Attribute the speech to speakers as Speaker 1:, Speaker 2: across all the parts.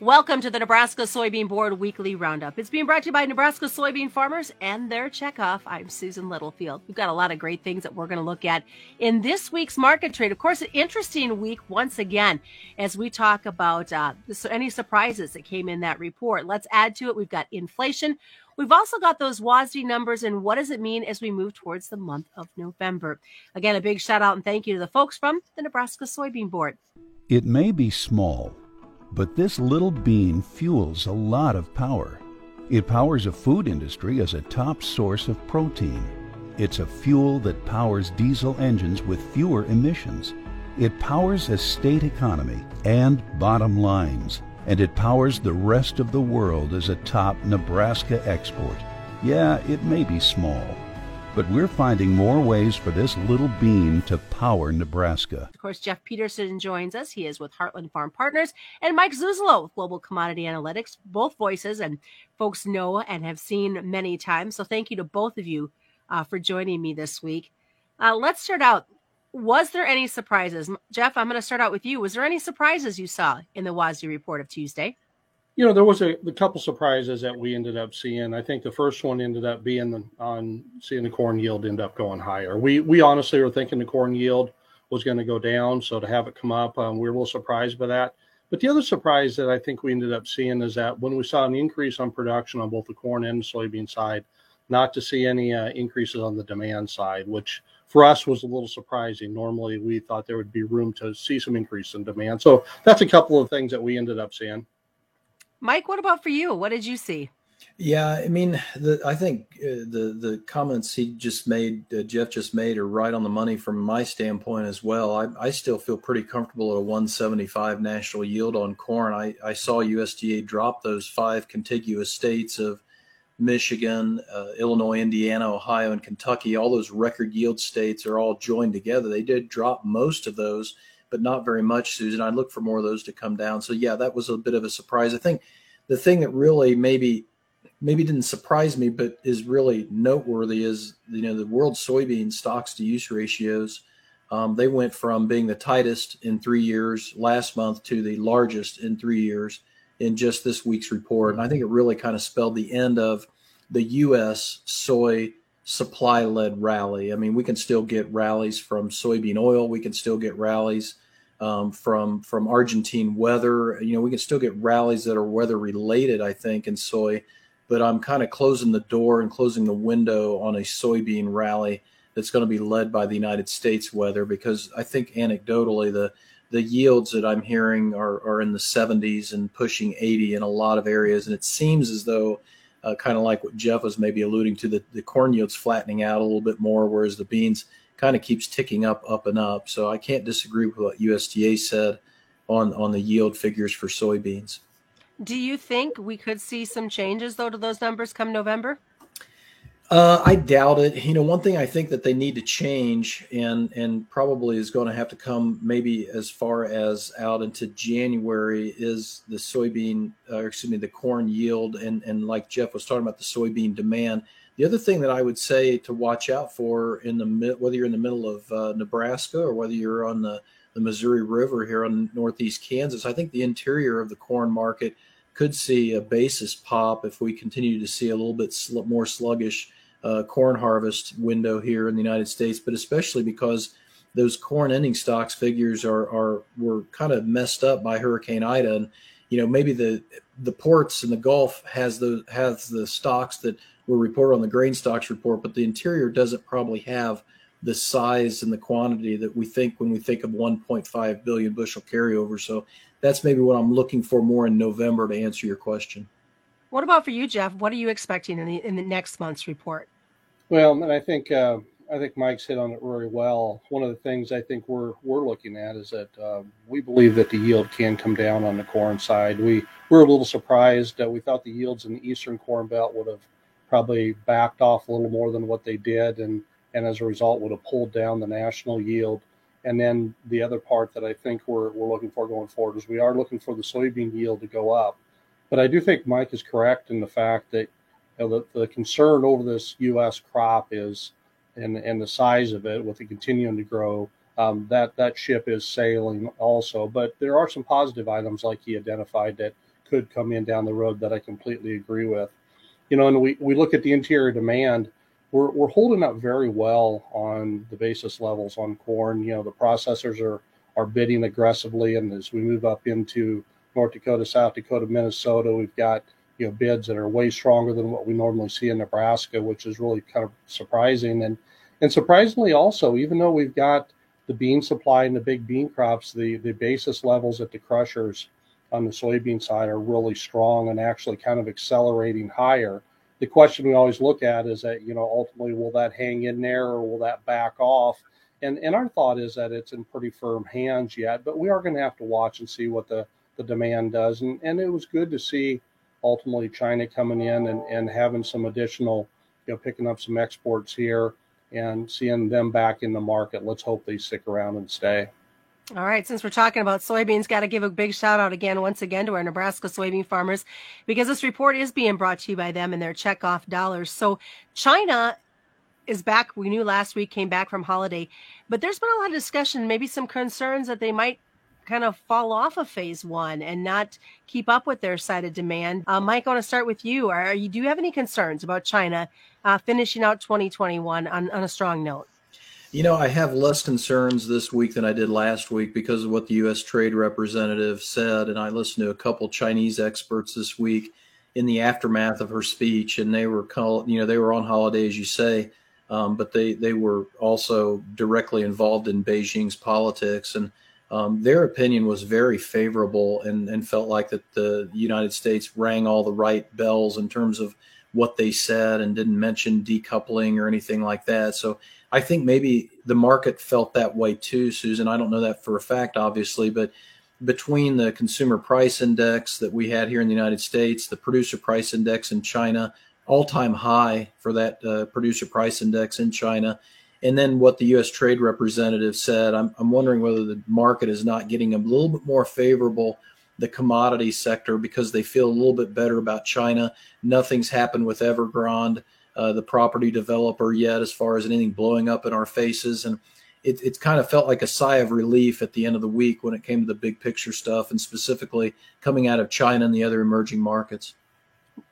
Speaker 1: Welcome to the Nebraska Soybean Board Weekly Roundup. It's being brought to you by Nebraska soybean farmers and their checkoff. I'm Susan Littlefield. We've got a lot of great things that we're going to look at in this week's market trade. Of course, an interesting week once again as we talk about uh, any surprises that came in that report. Let's add to it. We've got inflation. We've also got those WASDE numbers and what does it mean as we move towards the month of November. Again, a big shout out and thank you to the folks from the Nebraska Soybean Board.
Speaker 2: It may be small but this little bean fuels a lot of power. It powers a food industry as a top source of protein. It's a fuel that powers diesel engines with fewer emissions. It powers a state economy and bottom lines. And it powers the rest of the world as a top Nebraska export. Yeah, it may be small, but we're finding more ways for this little bean to power Nebraska.
Speaker 1: Of course, Jeff Peterson joins us. He is with Heartland Farm Partners, and Mike Zuzolo with Global Commodity Analytics, both voices and folks know and have seen many times. So thank you to both of you uh, for joining me this week. Uh, let's start out. Was there any surprises? Jeff, I'm going to start out with you. Was there any surprises you saw in the WASDE report of Tuesday?
Speaker 3: You know, there was a, couple surprises that we ended up seeing. I think the first one ended up being the, on seeing the corn yield end up going higher. We we honestly were thinking the corn yield was going to go down, so to have it come up, um, we were a little surprised by that. But the other surprise that I think we ended up seeing is that when we saw an increase on production on both the corn and soybean side, not to see any uh, increases on the demand side, which for us was a little surprising. Normally, we thought there would be room to see some increase in demand. So that's a couple of things that we ended up seeing.
Speaker 1: Mike, what about for you? What did you see?
Speaker 4: Yeah, I mean, the, I think uh, the the comments he just made, uh, Jeff just made, are right on the money from my standpoint as well. I, I still feel pretty comfortable at a 175 national yield on corn. I, I saw USDA drop those five contiguous states of Michigan, uh, Illinois, Indiana, Ohio, and Kentucky. All those record yield states are all joined together. They did drop most of those but not very much, Susan. I look for more of those to come down. So yeah, that was a bit of a surprise. I think the thing that really maybe maybe didn't surprise me, but is really noteworthy is you know the world soybean stocks to use ratios. Um, they went from being the tightest in three years last month to the largest in three years in just this week's report. And I think it really kind of spelled the end of the U.S. soy supply led rally. I mean, we can still get rallies from soybean oil. We can still get rallies um, from from Argentine weather. You know, we can still get rallies that are weather related. I think in soy, but I'm kind of closing the door and closing the window on a soybean rally that's going to be led by the United States weather because I think anecdotally the the yields that I'm hearing are, are in the 70s and pushing 80 in a lot of areas, and it seems as though uh, kind of like what Jeff was maybe alluding to, the, the corn yields flattening out a little bit more, whereas the beans kind of keeps ticking up, up and up. So I can't disagree with what USDA said on on the yield figures for soybeans.
Speaker 1: Do you think we could see some changes though to those numbers come November?
Speaker 4: Uh, I doubt it. You know, one thing I think that they need to change, and and probably is going to have to come maybe as far as out into January, is the soybean, uh, excuse me, the corn yield, and and like Jeff was talking about the soybean demand. The other thing that I would say to watch out for in the whether you're in the middle of uh, Nebraska or whether you're on the the Missouri River here on northeast Kansas, I think the interior of the corn market could see a basis pop if we continue to see a little bit sl- more sluggish uh, corn harvest window here in the United States, but especially because those corn ending stocks figures are are were kind of messed up by Hurricane Ida, and you know maybe the the ports in the Gulf has the has the stocks that were reported on the grain stocks report, but the interior doesn't probably have the size and the quantity that we think when we think of 1.5 billion bushel carryover. So that's maybe what I'm looking for more in November to answer your question.
Speaker 1: What about for you, Jeff? What are you expecting in the in the next month's report?
Speaker 3: Well, and I think uh, I think Mike's hit on it really well. One of the things I think we're we're looking at is that uh, we believe that the yield can come down on the corn side. We we're a little surprised that we thought the yields in the eastern corn belt would have probably backed off a little more than what they did, and and as a result would have pulled down the national yield. And then the other part that I think we're we're looking for going forward is we are looking for the soybean yield to go up but I do think Mike is correct in the fact that you know, the, the concern over this U.S. crop is, and and the size of it, with it continuing to grow, um, that that ship is sailing also. But there are some positive items like he identified that could come in down the road that I completely agree with. You know, and we, we look at the interior demand, we're, we're holding up very well on the basis levels on corn. You know, the processors are, are bidding aggressively. And as we move up into North Dakota, South Dakota, Minnesota, we've got, you know, bids that are way stronger than what we normally see in Nebraska, which is really kind of surprising. And, and surprisingly also, even though we've got the bean supply and the big bean crops, the, the basis levels at the crushers on the soybean side are really strong and actually kind of accelerating higher. The question we always look at is that, you know, ultimately will that hang in there or will that back off? And and our thought is that it's in pretty firm hands yet, but we are going to have to watch and see what the, the demand does. And and it was good to see ultimately China coming in and, and having some additional, you know, picking up some exports here and seeing them back in the market. Let's hope they stick around and stay.
Speaker 1: All right, since we're talking about soybeans, got to give a big shout out again, once again, to our Nebraska soybean farmers because this report is being brought to you by them and their checkoff dollars. So, China is back. We knew last week came back from holiday, but there's been a lot of discussion, maybe some concerns that they might kind of fall off of phase one and not keep up with their side of demand. Uh, Mike, I want to start with you. Are you do you have any concerns about China uh, finishing out 2021 on, on a strong note?
Speaker 4: You know, I have less concerns this week than I did last week because of what the U.S. Trade Representative said. And I listened to a couple Chinese experts this week in the aftermath of her speech, and they were called, you know, they were on holiday, as you say, um, but they they were also directly involved in Beijing's politics, and um, their opinion was very favorable and and felt like that the United States rang all the right bells in terms of what they said and didn't mention decoupling or anything like that. So I think maybe the market felt that way too, Susan. I don't know that for a fact, obviously, but between the consumer price index that we had here in the United States, the producer price index in China, all time high for that uh, producer price index in China, and then what the U.S. Trade Representative said, I'm, I'm wondering whether the market is not getting a little bit more favorable the commodity sector because they feel a little bit better about China. Nothing's happened with Evergrande uh, the property developer yet as far as anything blowing up in our faces. And it, it kind of felt like a sigh of relief at the end of the week when it came to the big picture stuff and specifically coming out of China and the other emerging markets.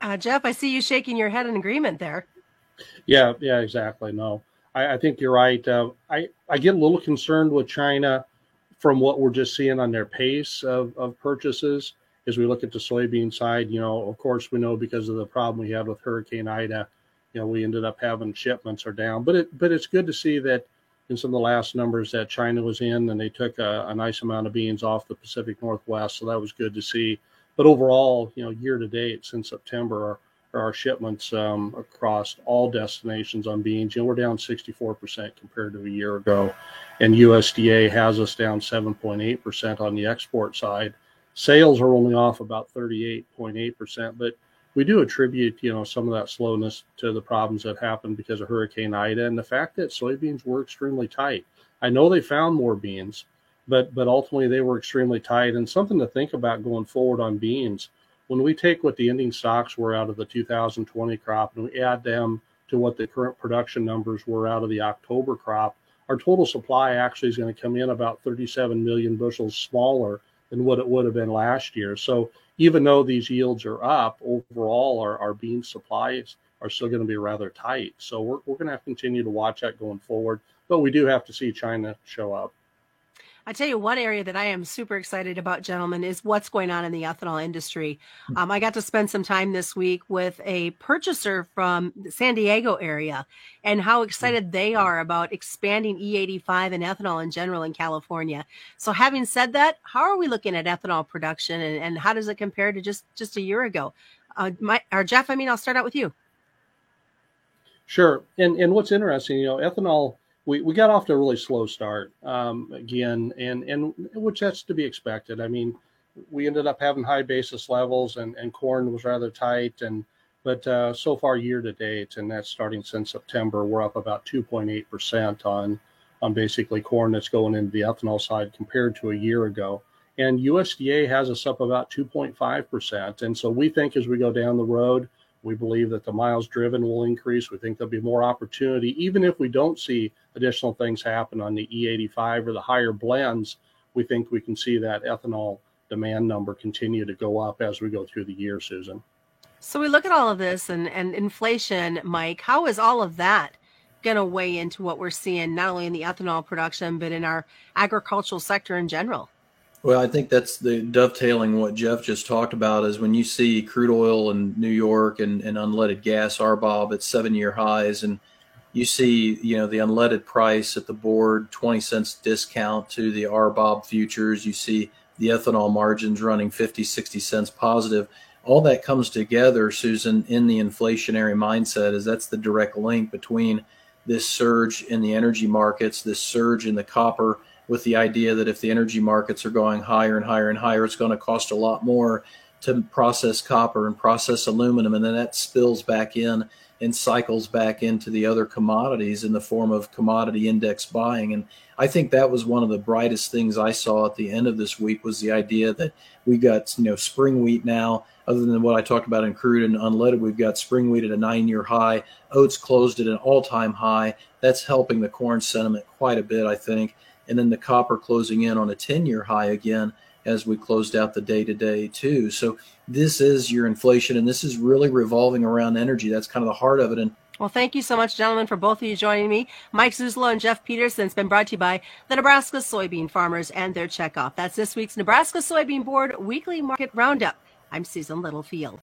Speaker 1: Uh, Jeff, I see you shaking your head in agreement there.
Speaker 3: Yeah, yeah, exactly. No, I, I think you're right. Uh, I, I get a little concerned with China from what we're just seeing on their pace of, of purchases as we look at the soybean side. You know, of course, we know because of the problem we had with Hurricane Ida, you know, we ended up having shipments are down. But it but it's good to see that in some of the last numbers that China was in, and they took a, a nice amount of beans off the Pacific Northwest, so that was good to see. But overall, you know, year to date since September, our, our shipments um, across all destinations on beans, you know, we're down 64% compared to a year ago, and USDA has us down 7.8% on the export side. Sales are only off about 38.8%, but we do attribute, you know, some of that slowness to the problems that happened because of Hurricane Ida and the fact that soybeans were extremely tight. I know they found more beans, but but ultimately they were extremely tight. And something to think about going forward on beans. When we take what the ending stocks were out of the 2020 crop and we add them to what the current production numbers were out of the October crop, our total supply actually is going to come in about 37 million bushels smaller than what it would have been last year. So even though these yields are up, overall our, our bean supplies are still going to be rather tight. So we're, we're going to have to continue to watch that going forward. But we do have to see China show up.
Speaker 1: I tell you, one area that I am super excited about, gentlemen, is what's going on in the ethanol industry. Hmm. Um, I got to spend some time this week with a purchaser from the San Diego area and how hmm. excited they are about expanding E85 and ethanol in general in California. So, having said that, how are we looking at ethanol production and, and how does it compare to just, just a year ago? Uh, my, or Jeff, I mean, I'll start out with you.
Speaker 3: Sure. And, and what's interesting, you know, ethanol we, we got off to a really slow start um, again, and and which that's to be expected. I mean, we ended up having high basis levels, and and corn was rather tight, and but uh, so far year to date, and that's starting since September, we're up about 2.8 percent on on basically corn that's going into the ethanol side compared to a year ago. And USDA has us up about 2.5 percent, and so we think as we go down the road we believe that the miles driven will increase. We think there'll be more opportunity, even if we don't see additional things happen on the E85 or the higher blends. We think we can see that ethanol demand number continue to go up as we go through the year, Susan.
Speaker 1: So we look at all of this and, and inflation, Mike. How is all of that going to weigh into what we're seeing, not only in the ethanol production, but in our agricultural sector in general?
Speaker 4: Well, I think that's the dovetailing what Jeff just talked about is when you see crude oil in New York and, and unleaded gas, RBOB at seven year highs, and you see, you know, the unleaded price at the board, 20 cents discount to the RBOB futures. You see the ethanol margins running 50, 60 cents positive. All that comes together, Susan, in the inflationary mindset is that's the direct link between this surge in the energy markets, this surge in the copper, with the idea that if the energy markets are going higher and higher and higher, it's going to cost a lot more to process copper and process aluminum. And then that spills back in and cycles back into the other commodities in the form of commodity index buying. And I think that was one of the brightest things I saw at the end of this week was the idea that we got, you know, spring wheat now, other than what I talked about in crude and unleaded, we've got spring wheat at a nine year high. Oats closed at an all time high. That's helping the corn sentiment quite a bit, I think. And then the copper closing in on a 10 year high again as we closed out the day to day too. So this is your inflation, and this is really revolving around energy. That's kind of the heart of it. And
Speaker 1: well, thank you so much, gentlemen, for both of you joining me. Mike Zuzolo and Jeff Peterson. It's been brought to you by the Nebraska soybean farmers and their checkoff. That's this week's Nebraska Soybean Board Weekly Market Roundup. I'm Susan Littlefield.